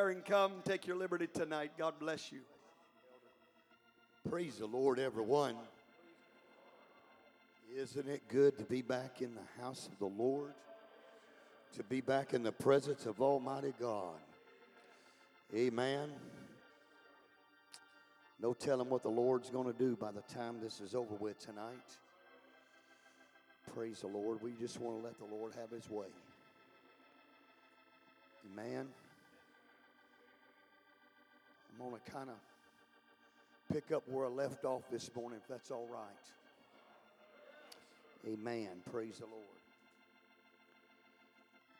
Herring, come take your liberty tonight. God bless you. Praise the Lord, everyone. Isn't it good to be back in the house of the Lord? To be back in the presence of Almighty God. Amen. No telling what the Lord's going to do by the time this is over with tonight. Praise the Lord. We just want to let the Lord have his way. Amen. I'm going to kind of pick up where I left off this morning, if that's all right. Amen. Praise the Lord.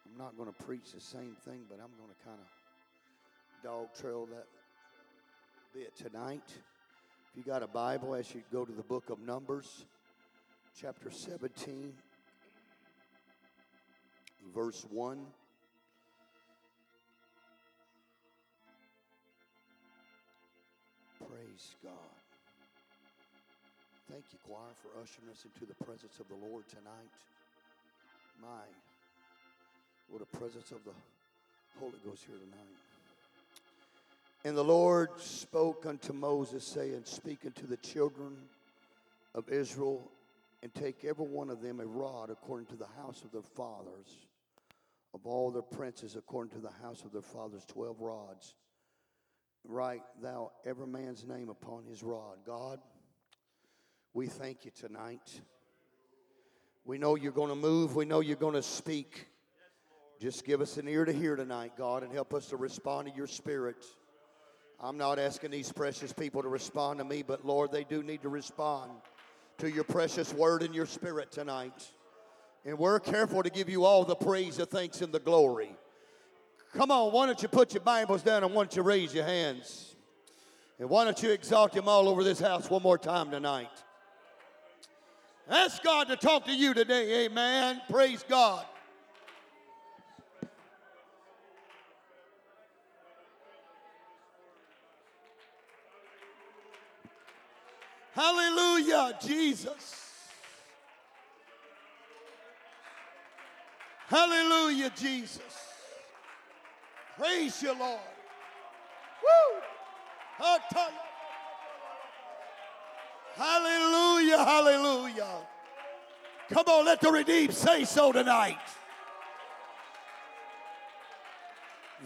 I'm not going to preach the same thing, but I'm going to kind of dog trail that bit tonight. If you got a Bible, as you go to the book of Numbers, chapter 17, verse 1. Praise God. Thank you, choir, for ushering us into the presence of the Lord tonight. My, what a presence of the Holy Ghost here tonight. And the Lord spoke unto Moses, saying, Speak unto the children of Israel, and take every one of them a rod according to the house of their fathers, of all their princes according to the house of their fathers, twelve rods. Write thou every man's name upon his rod. God, we thank you tonight. We know you're going to move, we know you're going to speak. Just give us an ear to hear tonight, God, and help us to respond to your spirit. I'm not asking these precious people to respond to me, but Lord, they do need to respond to your precious word and your spirit tonight. And we're careful to give you all the praise, the thanks, and the glory. Come on, why don't you put your Bibles down and why don't you raise your hands? And why don't you exalt him all over this house one more time tonight? Ask God to talk to you today, amen. Praise God. Hallelujah, Jesus. Hallelujah, Jesus. Praise you, Lord. Woo! Hallelujah, hallelujah. Come on, let the redeemed say so tonight.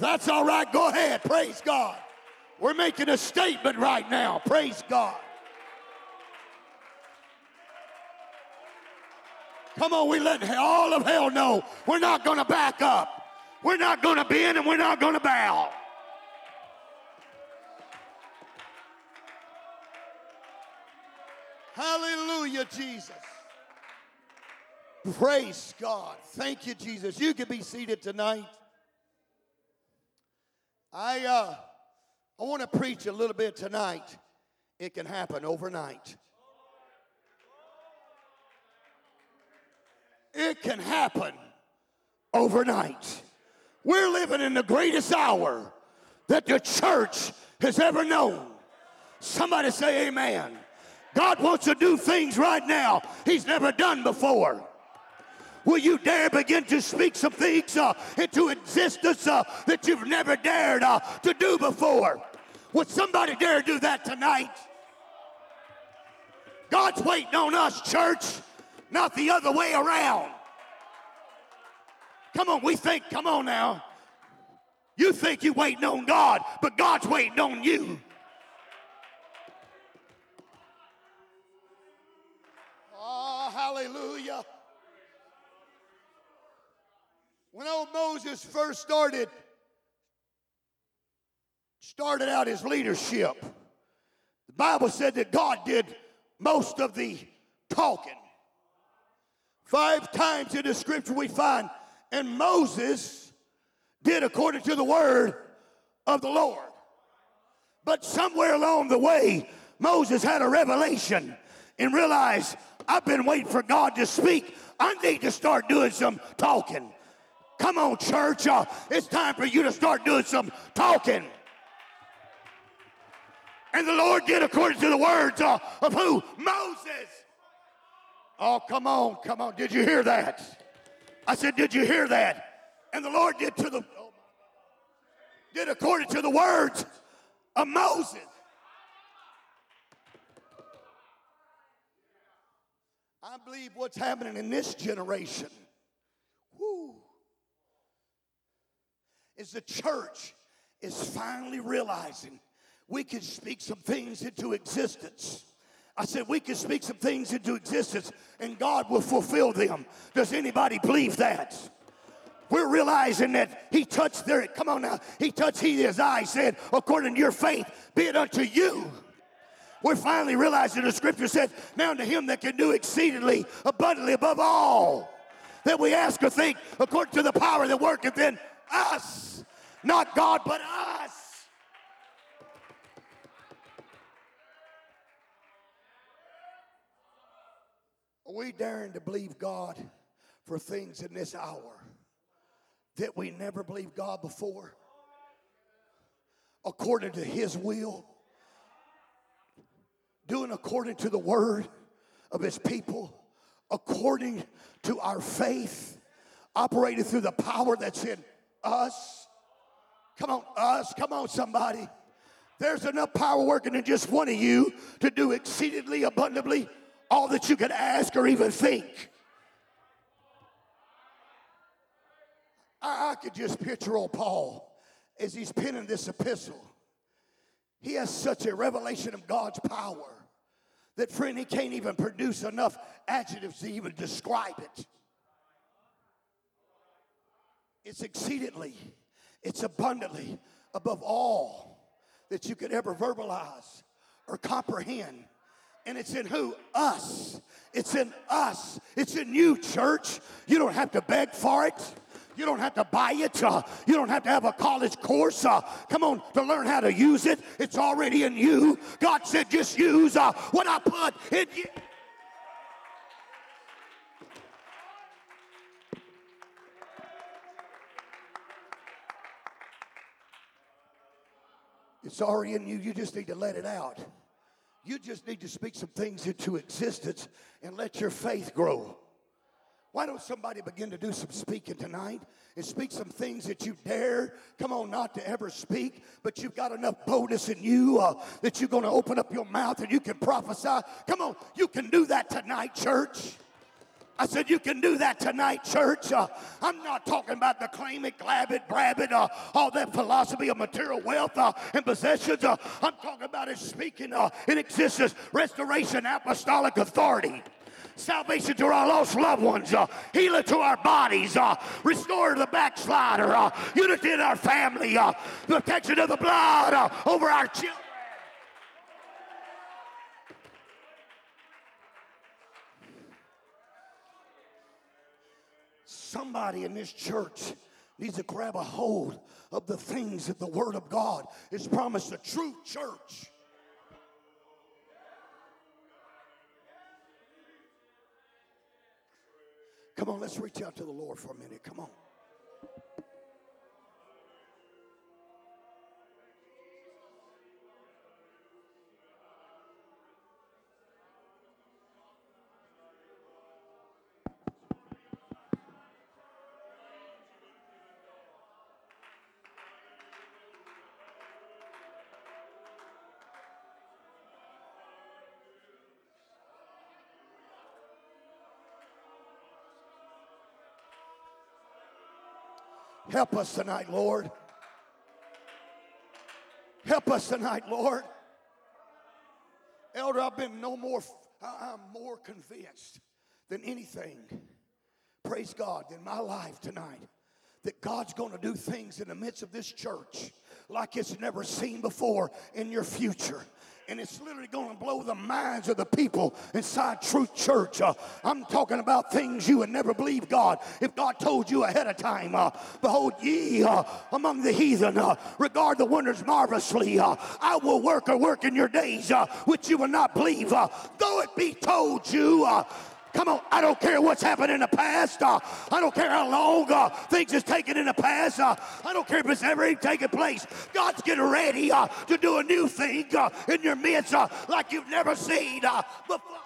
That's all right. Go ahead. Praise God. We're making a statement right now. Praise God. Come on, we let all of hell know we're not going to back up. We're not going to bend and we're not going to bow. Hallelujah, Jesus. Praise God. Thank you, Jesus. You can be seated tonight. I uh, I want to preach a little bit tonight. It can happen overnight. It can happen overnight. We're living in the greatest hour that the church has ever known. Somebody say amen. God wants to do things right now he's never done before. Will you dare begin to speak some things uh, into existence uh, that you've never dared uh, to do before? Would somebody dare do that tonight? God's waiting on us, church, not the other way around. Come on, we think, come on now. You think you're waiting on God, but God's waiting on you. Oh, hallelujah. When old Moses first started, started out his leadership, the Bible said that God did most of the talking. Five times in the scripture we find, and Moses did according to the word of the Lord. But somewhere along the way, Moses had a revelation and realized, I've been waiting for God to speak. I need to start doing some talking. Come on, church. Uh, it's time for you to start doing some talking. And the Lord did according to the words uh, of who? Moses. Oh, come on, come on. Did you hear that? I said, Did you hear that? And the Lord did to the did according to the words of Moses. I believe what's happening in this generation whoo, is the church is finally realizing we can speak some things into existence. I said we can speak some things into existence and God will fulfill them. Does anybody believe that? We're realizing that he touched their, come on now, he touched he his eyes, said, according to your faith, be it unto you. We're finally realizing the scripture said, now to him that can do exceedingly abundantly above all that we ask or think, according to the power that worketh in us. Not God, but us. Are we daring to believe God for things in this hour that we never believed God before? According to His will, doing according to the word of His people, according to our faith, operating through the power that's in us. Come on, us. Come on, somebody. There's enough power working in just one of you to do exceedingly abundantly all that you could ask or even think. I, I could just picture old Paul as he's penning this epistle. He has such a revelation of God's power that, friend, he can't even produce enough adjectives to even describe it. It's exceedingly, it's abundantly above all that you could ever verbalize or comprehend. And it's in who? Us. It's in us. It's in you, church. You don't have to beg for it. You don't have to buy it. Uh, you don't have to have a college course. Uh, come on, to learn how to use it. It's already in you. God said, just use uh, what I put in you. It's already in you. You just need to let it out. You just need to speak some things into existence and let your faith grow. Why don't somebody begin to do some speaking tonight and speak some things that you dare, come on, not to ever speak, but you've got enough boldness in you uh, that you're going to open up your mouth and you can prophesy. Come on, you can do that tonight, church. I said, you can do that tonight, church. Uh, I'm not talking about the claim it, grab it, grab it, uh, all that philosophy of material wealth uh, and possessions. Uh, I'm talking about it speaking uh, in existence, restoration, apostolic authority. Salvation to our lost loved ones, uh, healing to our bodies, uh, restore to the backslider, unity in our family, protection of the blood over our children. Somebody in this church needs to grab a hold of the things that the Word of God is promised a true church. Come on, let's reach out to the Lord for a minute. Come on. Help us tonight, Lord. Help us tonight, Lord. Elder, I've been no more, I'm more convinced than anything, praise God, in my life tonight that God's going to do things in the midst of this church like it's never seen before in your future and it's literally going to blow the minds of the people inside Truth Church. Uh, I'm talking about things you would never believe God if God told you ahead of time. Uh, Behold, ye uh, among the heathen, uh, regard the wonders marvelously. Uh, I will work a work in your days uh, which you will not believe, though it be told you. Come on, I don't care what's happened in the past. Uh, I don't care how long uh, things has taken in the past. Uh, I don't care if it's ever even taken place. God's getting ready uh, to do a new thing uh, in your midst uh, like you've never seen before.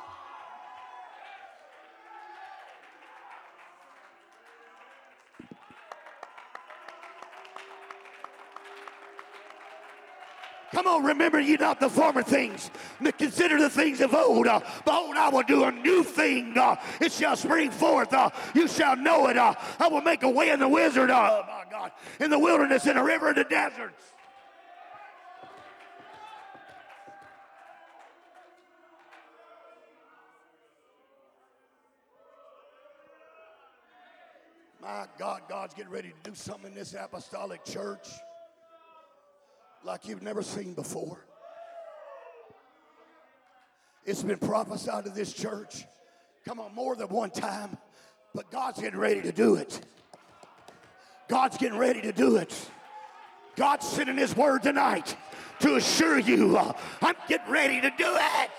Come on, remember ye not the former things, but consider the things of old. Uh, behold, I will do a new thing. Uh, it shall spring forth. Uh, you shall know it. Uh, I will make a way in the wizard. Uh, oh my God, in the wilderness, in a river, in the deserts. My God, God's getting ready to do something in this apostolic church like you've never seen before. It's been prophesied to this church, come on, more than one time, but God's getting ready to do it. God's getting ready to do it. God's sending His word tonight to assure you, uh, I'm getting ready to do it.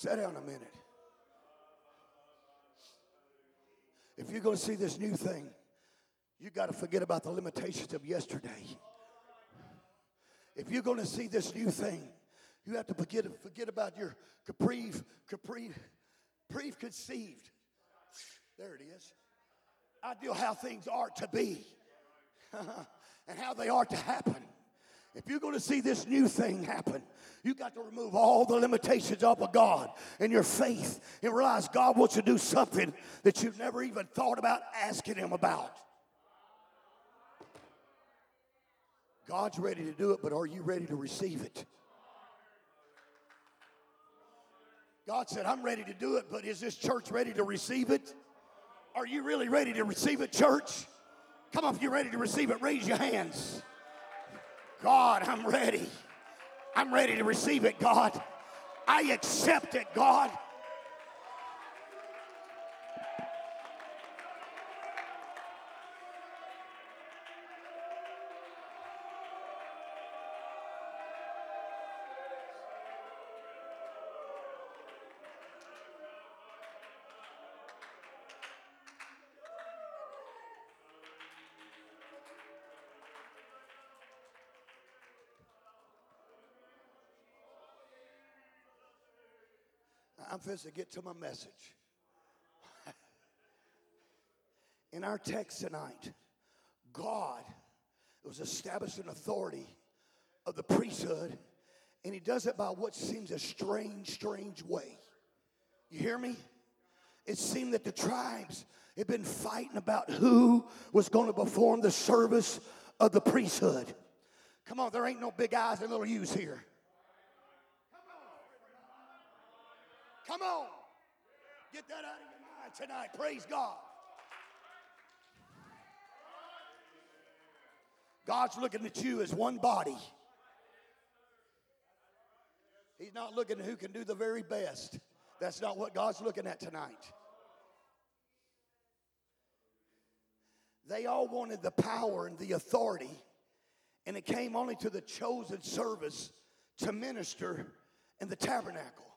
Sit down a minute. If you're going to see this new thing, you got to forget about the limitations of yesterday. If you're going to see this new thing, you have to forget, forget about your caprive, caprive, preconceived. There it is. Ideal how things are to be and how they are to happen. If you're going to see this new thing happen, you got to remove all the limitations off of God and your faith and realize God wants to do something that you've never even thought about asking Him about. God's ready to do it, but are you ready to receive it? God said, I'm ready to do it, but is this church ready to receive it? Are you really ready to receive it, church? Come on, if you're ready to receive it, raise your hands. God, I'm ready. I'm ready to receive it, God. I accept it, God. I'm to get to my message. In our text tonight, God was establishing authority of the priesthood, and he does it by what seems a strange, strange way. You hear me? It seemed that the tribes had been fighting about who was going to perform the service of the priesthood. Come on, there ain't no big eyes and little U's here. Come on. Get that out of your mind tonight. Praise God. God's looking at you as one body. He's not looking at who can do the very best. That's not what God's looking at tonight. They all wanted the power and the authority, and it came only to the chosen service to minister in the tabernacle.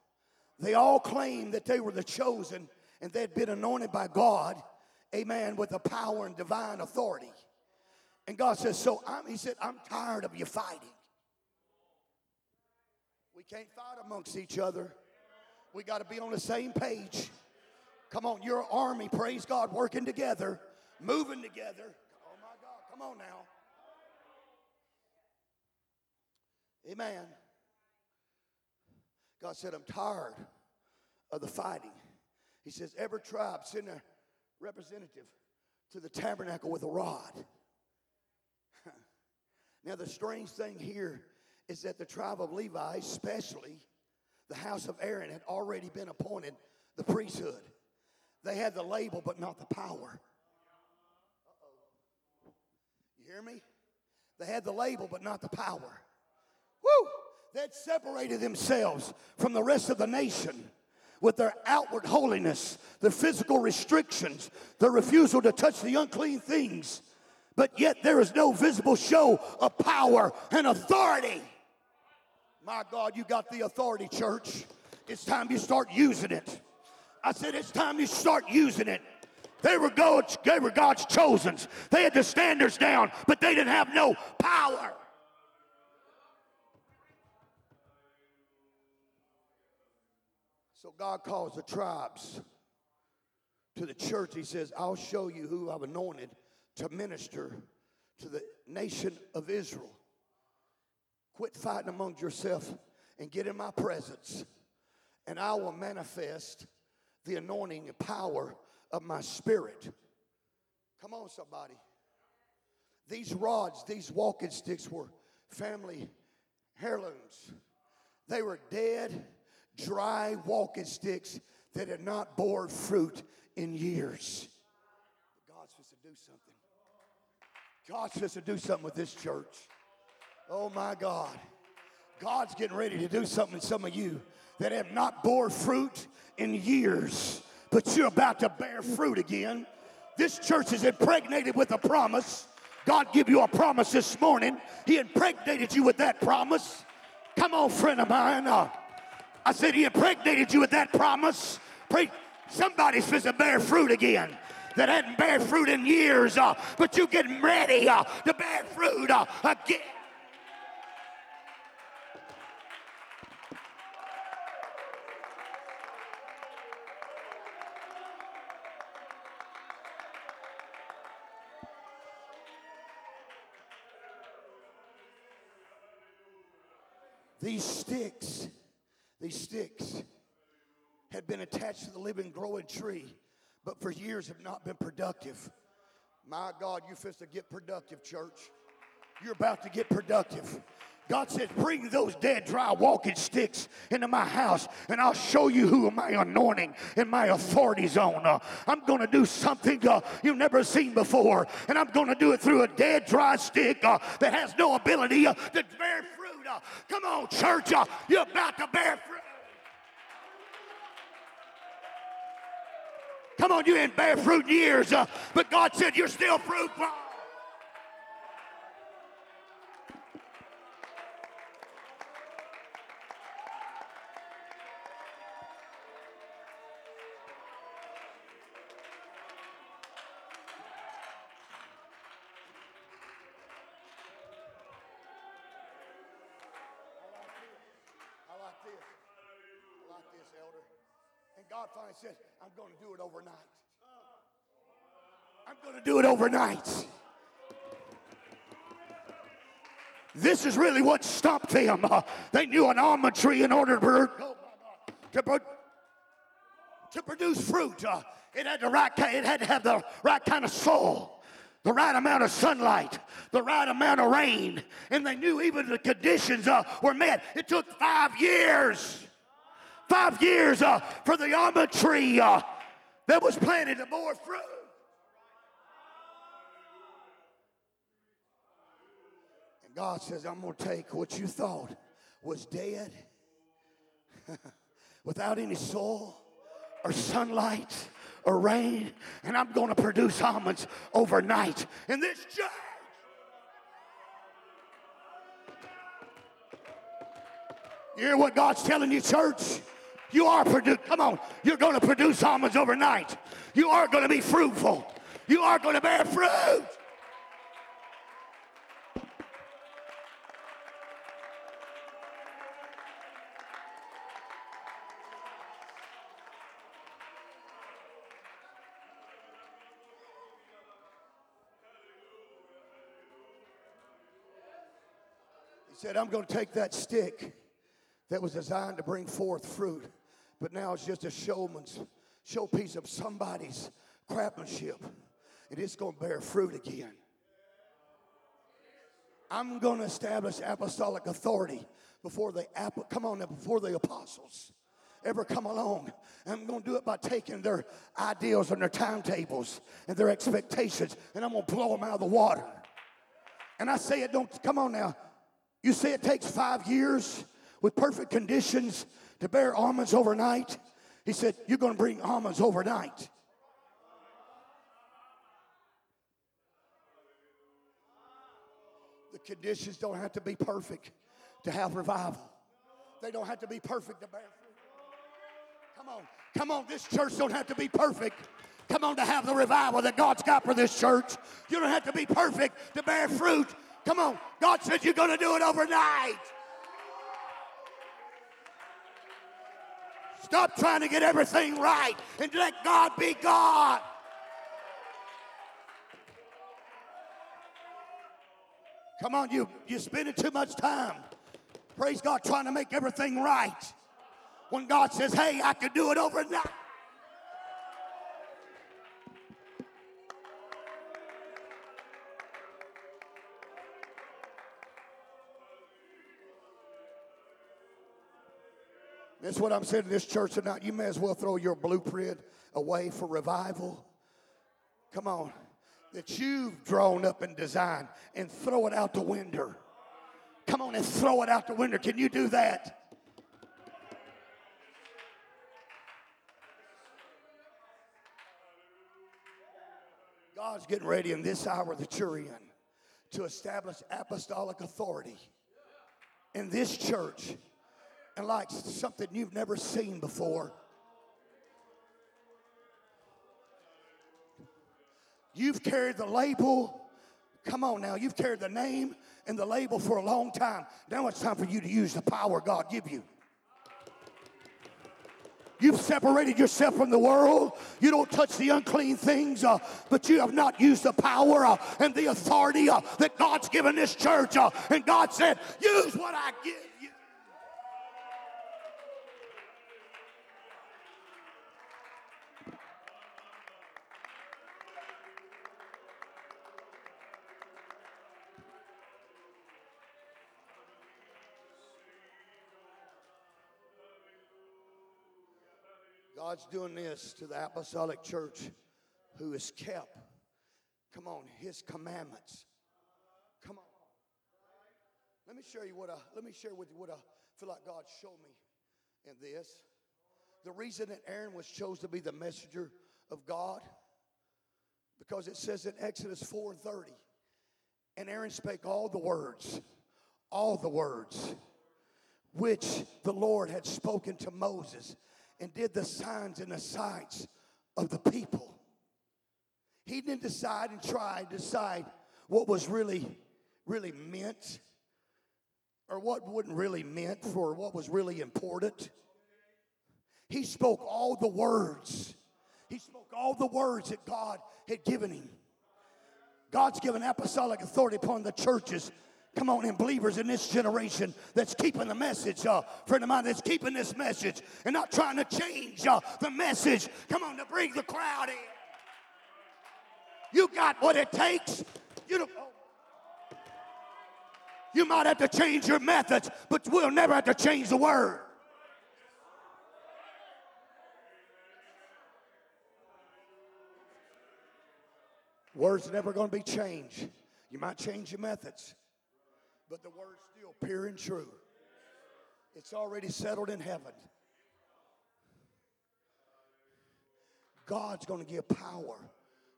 They all claimed that they were the chosen and they'd been anointed by God, amen, with the power and divine authority. And God says, So I'm, He said, I'm tired of you fighting. We can't fight amongst each other. We got to be on the same page. Come on, your army, praise God, working together, moving together. Oh my God, come on now. Amen. God said, I'm tired of the fighting. He says, Every tribe send a representative to the tabernacle with a rod. now, the strange thing here is that the tribe of Levi, especially the house of Aaron, had already been appointed the priesthood. They had the label, but not the power. You hear me? They had the label, but not the power. Woo! They'd separated themselves from the rest of the nation with their outward holiness, their physical restrictions, their refusal to touch the unclean things. But yet there is no visible show of power and authority. My God, you got the authority, church. It's time you start using it. I said, it's time you start using it. They were God's, they God's chosen. They had the standards down, but they didn't have no power. So God calls the tribes to the church. He says, I'll show you who I've anointed to minister to the nation of Israel. Quit fighting among yourself and get in my presence, and I will manifest the anointing and power of my spirit. Come on, somebody. These rods, these walking sticks were family heirlooms. They were dead, dry walking sticks that had not bore fruit in years. God's supposed to do something. God's supposed to do something with this church. Oh my God. God's getting ready to do something with some of you that have not bore fruit in years, but you're about to bear fruit again. This church is impregnated with a promise. God give you a promise this morning. He impregnated you with that promise. Come on, friend of mine. Uh, I said he impregnated you with that promise. Pray, somebody's supposed to bear fruit again that hadn't bear fruit in years, uh, but you getting ready uh, to bear fruit uh, again. These sticks, these sticks had been attached to the living, growing tree, but for years have not been productive. My God, you fist to get productive, church. You're about to get productive. God says, Bring those dead, dry walking sticks into my house, and I'll show you who my anointing and my authority zone. Uh, I'm going to do something uh, you've never seen before, and I'm going to do it through a dead, dry stick uh, that has no ability uh, to bear fruit. Uh, come on, church, uh, you're about to bear fruit. Come on, you ain't bear fruit years, uh, but God said you're still fruitful. Overnight. This is really what stopped them. Uh, they knew an almond tree in order to, to, pro- to produce fruit. Uh, it had the right. It had to have the right kind of soil, the right amount of sunlight, the right amount of rain, and they knew even the conditions uh, were met. It took five years, five years uh, for the almond tree uh, that was planted to bore fruit. And God says, I'm going to take what you thought was dead, without any soil or sunlight or rain, and I'm going to produce almonds overnight in this church. You hear what God's telling you, church? You are produce. Come on, you're going to produce almonds overnight. You are going to be fruitful. You are going to bear fruit. Said, I'm going to take that stick that was designed to bring forth fruit, but now it's just a showman's showpiece of somebody's craftsmanship, and it's going to bear fruit again. I'm going to establish apostolic authority before the come on now, before the apostles ever come along. I'm going to do it by taking their ideals and their timetables and their expectations, and I'm going to blow them out of the water. And I say it don't come on now. You say it takes five years with perfect conditions to bear almonds overnight. He said, You're going to bring almonds overnight. The conditions don't have to be perfect to have revival, they don't have to be perfect to bear fruit. Come on, come on, this church don't have to be perfect. Come on to have the revival that God's got for this church. You don't have to be perfect to bear fruit. Come on, God said you're going to do it overnight. Stop trying to get everything right and let God be God. Come on, you you're spending too much time. Praise God, trying to make everything right. When God says, "Hey, I can do it overnight." What I'm saying to this church tonight. You may as well throw your blueprint away for revival. Come on. That you've drawn up and designed and throw it out the window. Come on and throw it out the window. Can you do that? God's getting ready in this hour that you're in to establish apostolic authority in this church and like something you've never seen before. You've carried the label. Come on now, you've carried the name and the label for a long time. Now it's time for you to use the power God give you. You've separated yourself from the world. You don't touch the unclean things, uh, but you have not used the power uh, and the authority uh, that God's given this church. uh, and God said, use what I give God's doing this to the apostolic church who has kept, come on, his commandments. Come on. Let me show you what I, let me share with you what I feel like God showed me in this. The reason that Aaron was chosen to be the messenger of God, because it says in Exodus 4:30, and Aaron spake all the words, all the words which the Lord had spoken to Moses and did the signs and the sights of the people. He didn't decide and try to decide what was really, really meant or what wasn't really meant for what was really important. He spoke all the words. He spoke all the words that God had given him. God's given apostolic authority upon the churches Come on, in, believers in this generation that's keeping the message, uh, friend of mine, that's keeping this message and not trying to change uh, the message. Come on, to bring the crowd in. You got what it takes. You don't. You might have to change your methods, but we'll never have to change the word. Word's never going to be changed. You might change your methods but the word's still pure and true. It's already settled in heaven. God's going to give power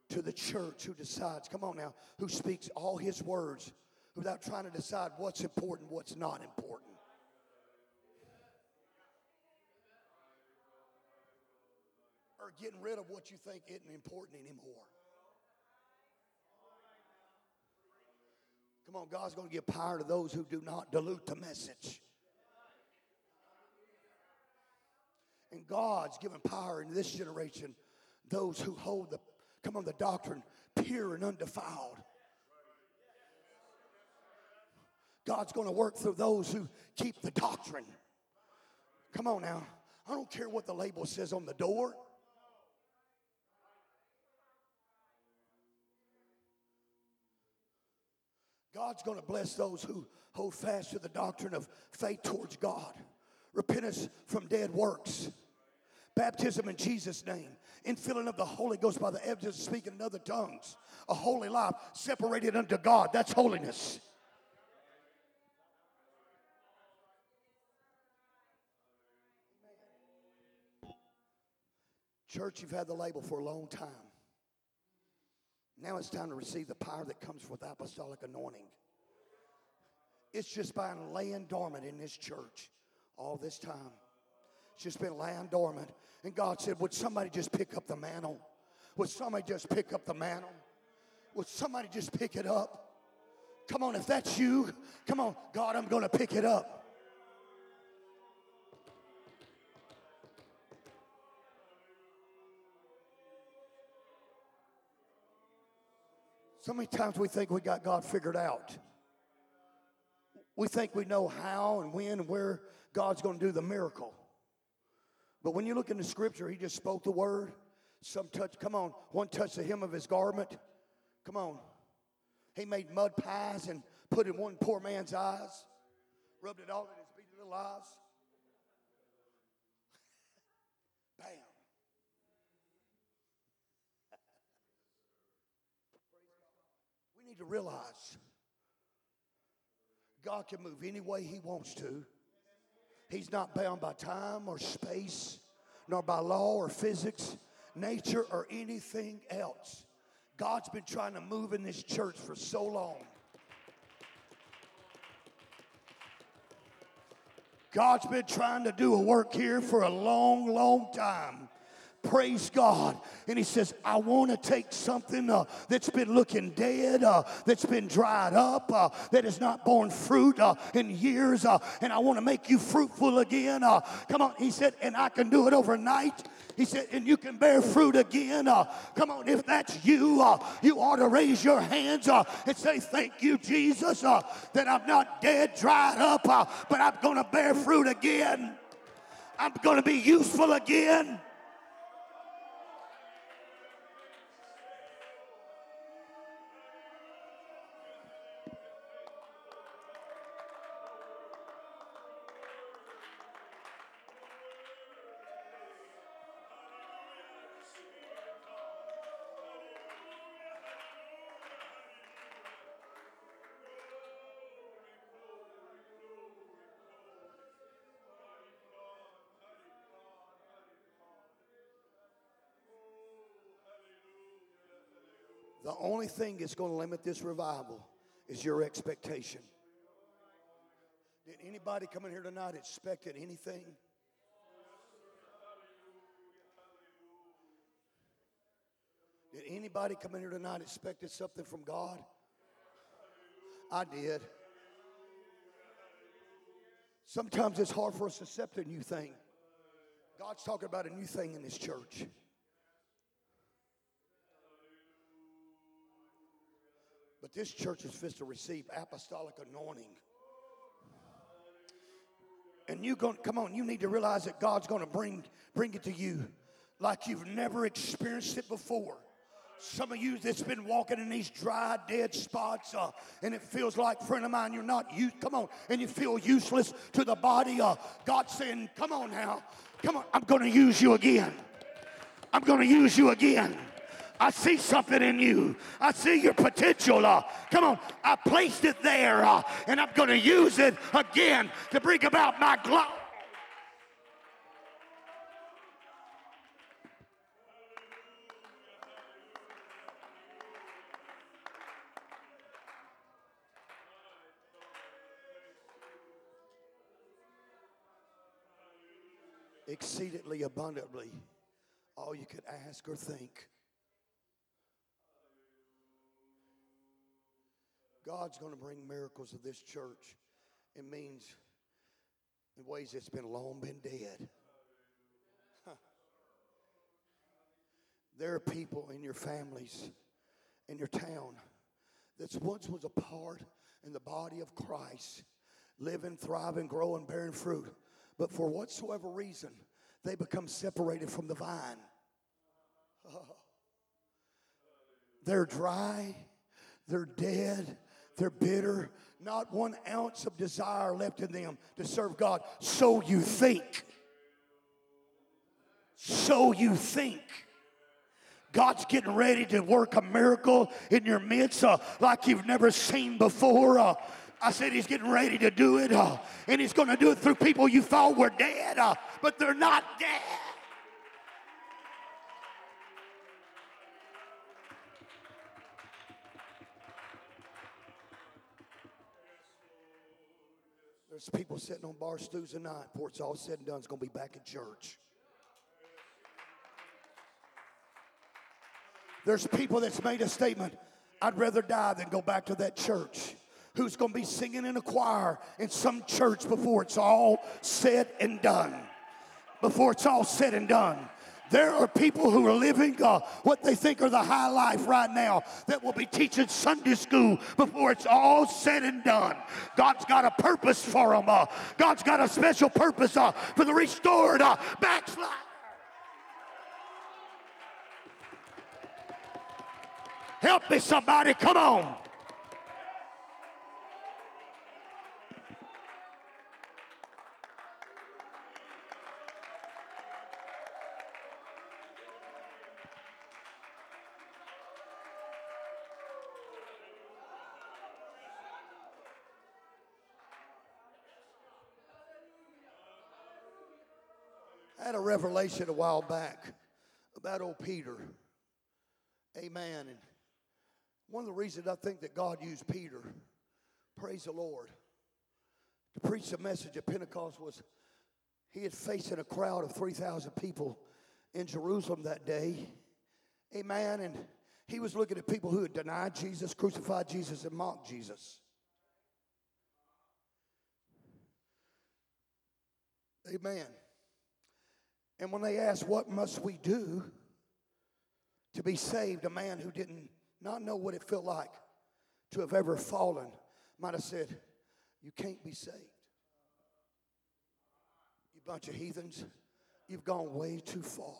to the church who decides, come on now, who speaks all his words without trying to decide what's important, what's not important. Or getting rid of what you think isn't important anymore. Come on, God's going to give power to those who do not dilute the message. And God's given power in this generation those who hold the come on the doctrine pure and undefiled. God's going to work through those who keep the doctrine. Come on now. I don't care what the label says on the door. God's going to bless those who hold fast to the doctrine of faith towards God, repentance from dead works, baptism in Jesus' name, infilling of the Holy Ghost by the evidence of speaking in other tongues, a holy life separated unto God. That's holiness. Church, you've had the label for a long time. Now it's time to receive the power that comes with apostolic anointing. It's just been laying dormant in this church all this time. It's just been laying dormant. And God said, Would somebody just pick up the mantle? Would somebody just pick up the mantle? Would somebody just pick it up? Come on, if that's you, come on, God, I'm going to pick it up. So many times we think we got God figured out. We think we know how and when and where God's going to do the miracle. But when you look in the scripture, he just spoke the word. Some touch, come on, one touch the hem of his garment. Come on. He made mud pies and put in one poor man's eyes, rubbed it all in his beady little eyes. Bam. We need to realize God can move any way He wants to. He's not bound by time or space, nor by law or physics, nature, or anything else. God's been trying to move in this church for so long. God's been trying to do a work here for a long, long time. Praise God. And he says, I want to take something uh, that's been looking dead, uh, that's been dried up, uh, that has not borne fruit uh, in years, uh, and I want to make you fruitful again. Uh, come on. He said, and I can do it overnight. He said, and you can bear fruit again. come on. If that's you, you ought to raise your hands and say, Thank you, Jesus, that I'm not dead, dried up, but I'm going to bear fruit again. I'm going to be useful again. Only thing that's going to limit this revival is your expectation. Did anybody come in here tonight expecting anything? Did anybody come in here tonight expecting something from God? I did. Sometimes it's hard for us to accept a new thing. God's talking about a new thing in this church. But this church is fit to receive apostolic anointing. And you going come on, you need to realize that God's to bring bring it to you like you've never experienced it before. Some of you that's been walking in these dry, dead spots, uh, and it feels like, friend of mine, you're not you. Come on, and you feel useless to the body. Uh, God's saying, "Come on now, come on. I'm going to use you again. I'm going to use you again." I see something in you. I see your potential. Uh, come on, I placed it there, uh, and I'm going to use it again to bring about my glory. Exceedingly abundantly, all you could ask or think God's going to bring miracles to this church. It means in ways that's been long been dead. There are people in your families, in your town, that once was a part in the body of Christ, living, thriving, growing, bearing fruit. But for whatsoever reason, they become separated from the vine. They're dry, they're dead, they're bitter, not one ounce of desire left in them to serve God. So you think. So you think. God's getting ready to work a miracle in your midst uh, like you've never seen before. Uh, I said he's getting ready to do it, uh, and he's going to do it through people you thought were dead, uh, but they're not dead. There's people sitting on bar stools tonight. Before it's all said and done, it's going to be back in church. There's people that's made a statement I'd rather die than go back to that church. Who's going to be singing in a choir in some church before it's all said and done? Before it's all said and done. There are people who are living uh, what they think are the high life right now that will be teaching Sunday school before it's all said and done. God's got a purpose for them. Uh, God's got a special purpose uh, for the restored uh. Help me, somebody. Come on. Revelation a while back about old Peter. Amen. And one of the reasons I think that God used Peter, praise the Lord, to preach the message at Pentecost was he had facing a crowd of 3,000 people in Jerusalem that day. Amen. And he was looking at people who had denied Jesus, crucified Jesus, and mocked Jesus. Amen. And when they asked, What must we do to be saved? A man who didn't not know what it felt like to have ever fallen might have said, You can't be saved. You bunch of heathens, you've gone way too far.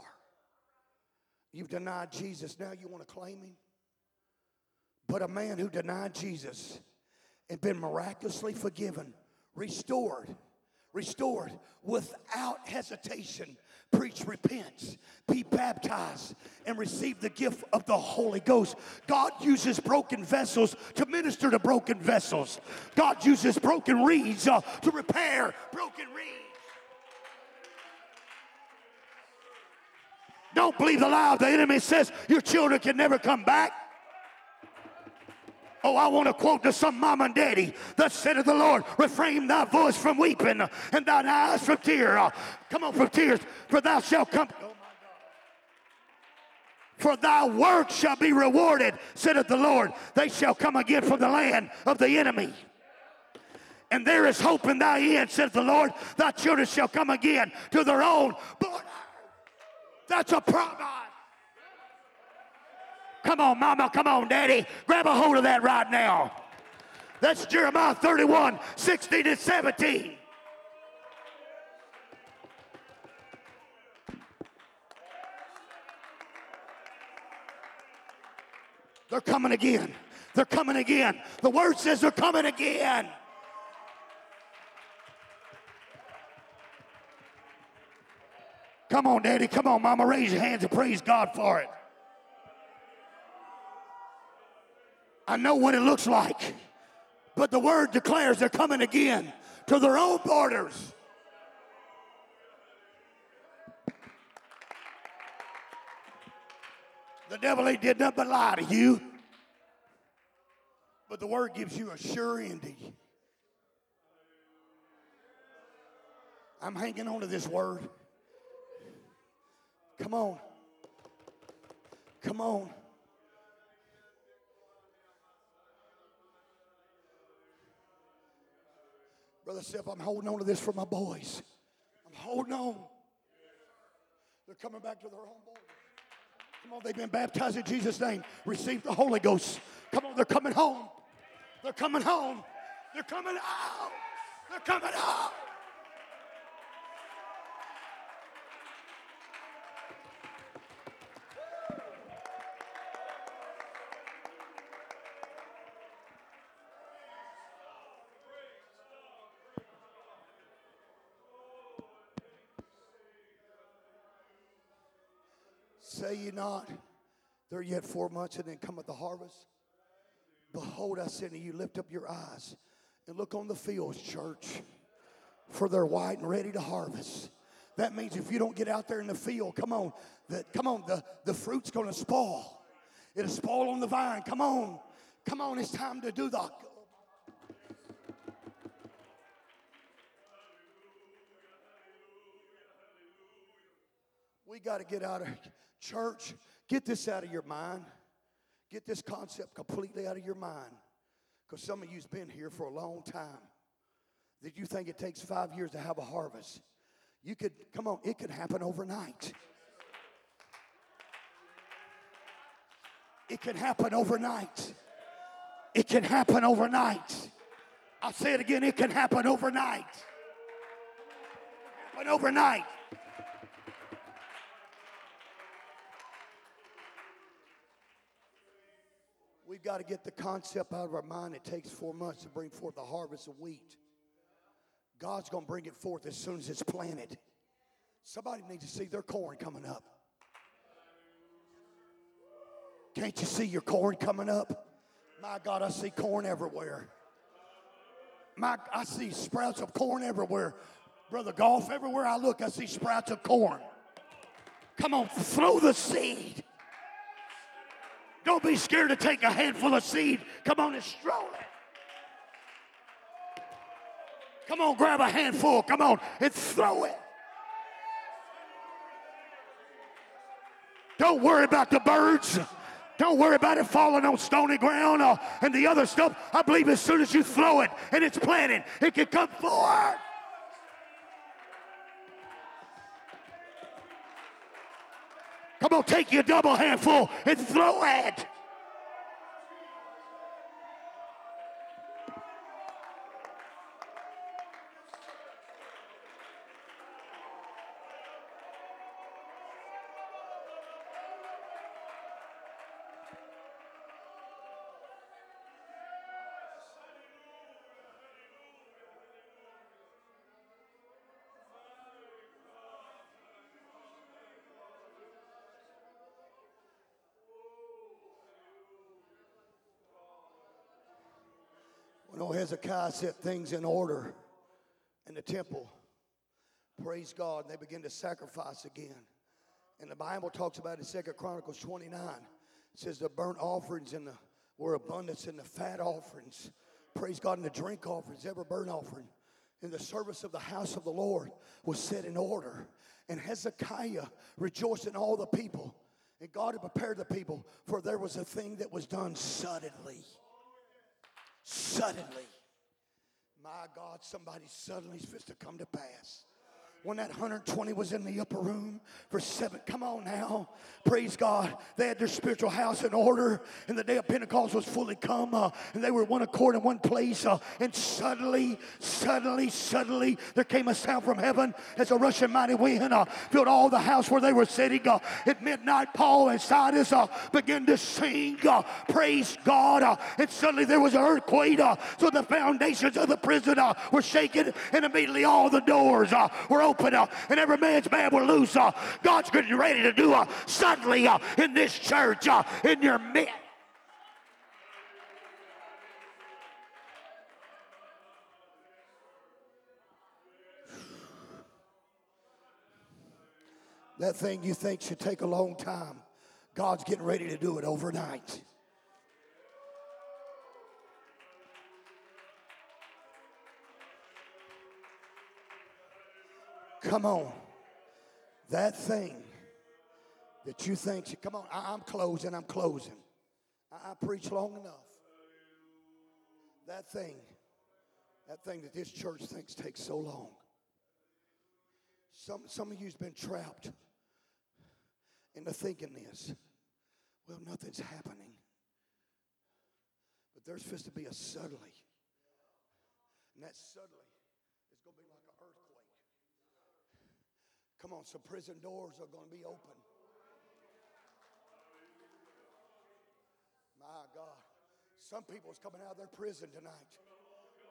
You've denied Jesus, now you want to claim him? But a man who denied Jesus and been miraculously forgiven, restored, restored without hesitation, preach repentance, be baptized, and receive the gift of the Holy Ghost. God uses broken vessels to minister to broken vessels. God uses broken reeds uh, to repair broken reeds. Don't believe the lie the enemy says your children can never come back. Oh, I want to quote to some mom and daddy. Thus said of the Lord, refrain thy voice from weeping and thine eyes from tears. Uh, come on, from tears, for thou shalt come. Oh, for thy work shall be rewarded, saith the Lord. They shall come again from the land of the enemy. And there is hope in thy end, saith the Lord. Thy children shall come again to their own. That's a promise. Come on, mama. Come on, daddy. Grab a hold of that right now. That's Jeremiah 31, 16 and 17. They're coming again. They're coming again. The word says they're coming again. Come on, Daddy. Come on, Mama. Raise your hands and praise God for it. I know what it looks like, but the word declares they're coming again to their own borders. The devil ain't did nothing but lie to you. But the word gives you a sure ending. I'm hanging on to this word. Come on. Come on. Brother Seth, I'm holding on to this for my boys. I'm holding on. They're coming back to their own. Come on, they've been baptized in Jesus' name. Receive the Holy Ghost. Come on, they're coming home. They're coming home. They're coming out. They're coming out. Say ye not, there yet four months, and then cometh the harvest. Behold, I say to you, lift up your eyes and look on the fields, church, for they're white and ready to harvest. That means if you don't get out there in the field, come on, the, come on, the, the fruit's gonna spoil. It'll spoil on the vine. Come on, come on, it's time to do the got to get out of church. Get this out of your mind. Get this concept completely out of your mind. Because some of you's been here for a long time. Did you think it takes five years to have a harvest. You could, come on, it could happen overnight. It can happen overnight. It can happen overnight. I'll say it again, it can happen overnight. Happen overnight. We've got to get the concept out of our mind. It takes four months to bring forth the harvest of wheat. God's going to bring it forth as soon as it's planted. Somebody needs to see their corn coming up. Can't you see your corn coming up? My God, I see corn everywhere. My, I see sprouts of corn everywhere. Brother Golf, everywhere I look, I see sprouts of corn. Come on, throw the seed. Don't be scared to take a handful of seed. Come on and stroll it. Come on, grab a handful. Come on and throw it. Don't worry about the birds. Don't worry about it falling on stony ground uh, and the other stuff. I believe as soon as you throw it and it's planted, it can come forward. On, take your double handful and throw it. Old Hezekiah set things in order in the temple, praise God, and they begin to sacrifice again. And the Bible talks about in Second Chronicles 29. It says the burnt offerings and the were abundance in the fat offerings. Praise God, and the drink offerings, every burnt offering. In the service of the house of the Lord was set in order. And Hezekiah rejoiced in all the people. And God had prepared the people, for there was a thing that was done suddenly suddenly. My God, somebody suddenly is supposed to come to pass when that 120 was in the upper room for seven. Come on now. Praise God. They had their spiritual house in order, and the day of Pentecost was fully come, uh, and they were one accord in one place. Uh, and suddenly, suddenly, suddenly, there came a sound from heaven as a rushing mighty wind uh, filled all the house where they were sitting. Uh, at midnight, Paul and Silas uh, began to sing, uh, Praise God. and suddenly there was an earthquake, so the foundations of the prison were shaken, and immediately all the doors were open open and every man's man will lose. Uh, God's getting ready to do uh, suddenly uh, in this church, in your midst. That thing you think should take a long time, God's getting ready to do it overnight. Come on. That thing that you think, should- come on, I, am closing, I'm closing. I, I preach long enough. That thing, that thing that this church thinks takes so long. Some, some of you's been trapped into thinking this. Well, nothing's happening. But there's supposed to be a suddenly. And that suddenly is going to be like an earthquake. Come on, some prison doors are going to be open. My God. Some people is coming out of their prison tonight.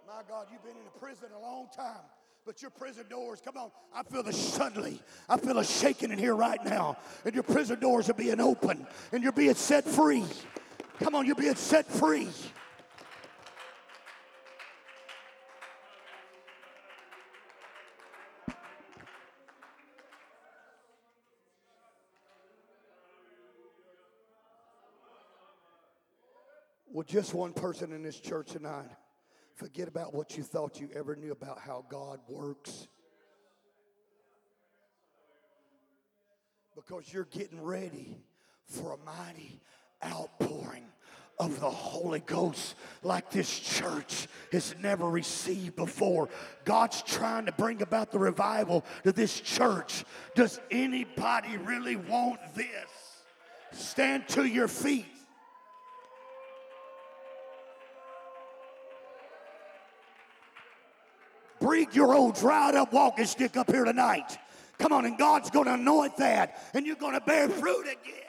My God, you've been in a prison a long time. But your prison doors, come on, I feel the suddenly, I feel a shaking in here right now. And your prison doors are being open and you're being set free. Come on, you're being set free. Just one person in this church tonight, forget about what you thought you ever knew about how God works. Because you're getting ready for a mighty outpouring of the Holy Ghost like this church has never received before. God's trying to bring about the revival to this church. Does anybody really want this? Stand to your feet. Bring your old dried up walking stick up here tonight. Come on, and God's going to anoint that, and you're going to bear fruit again.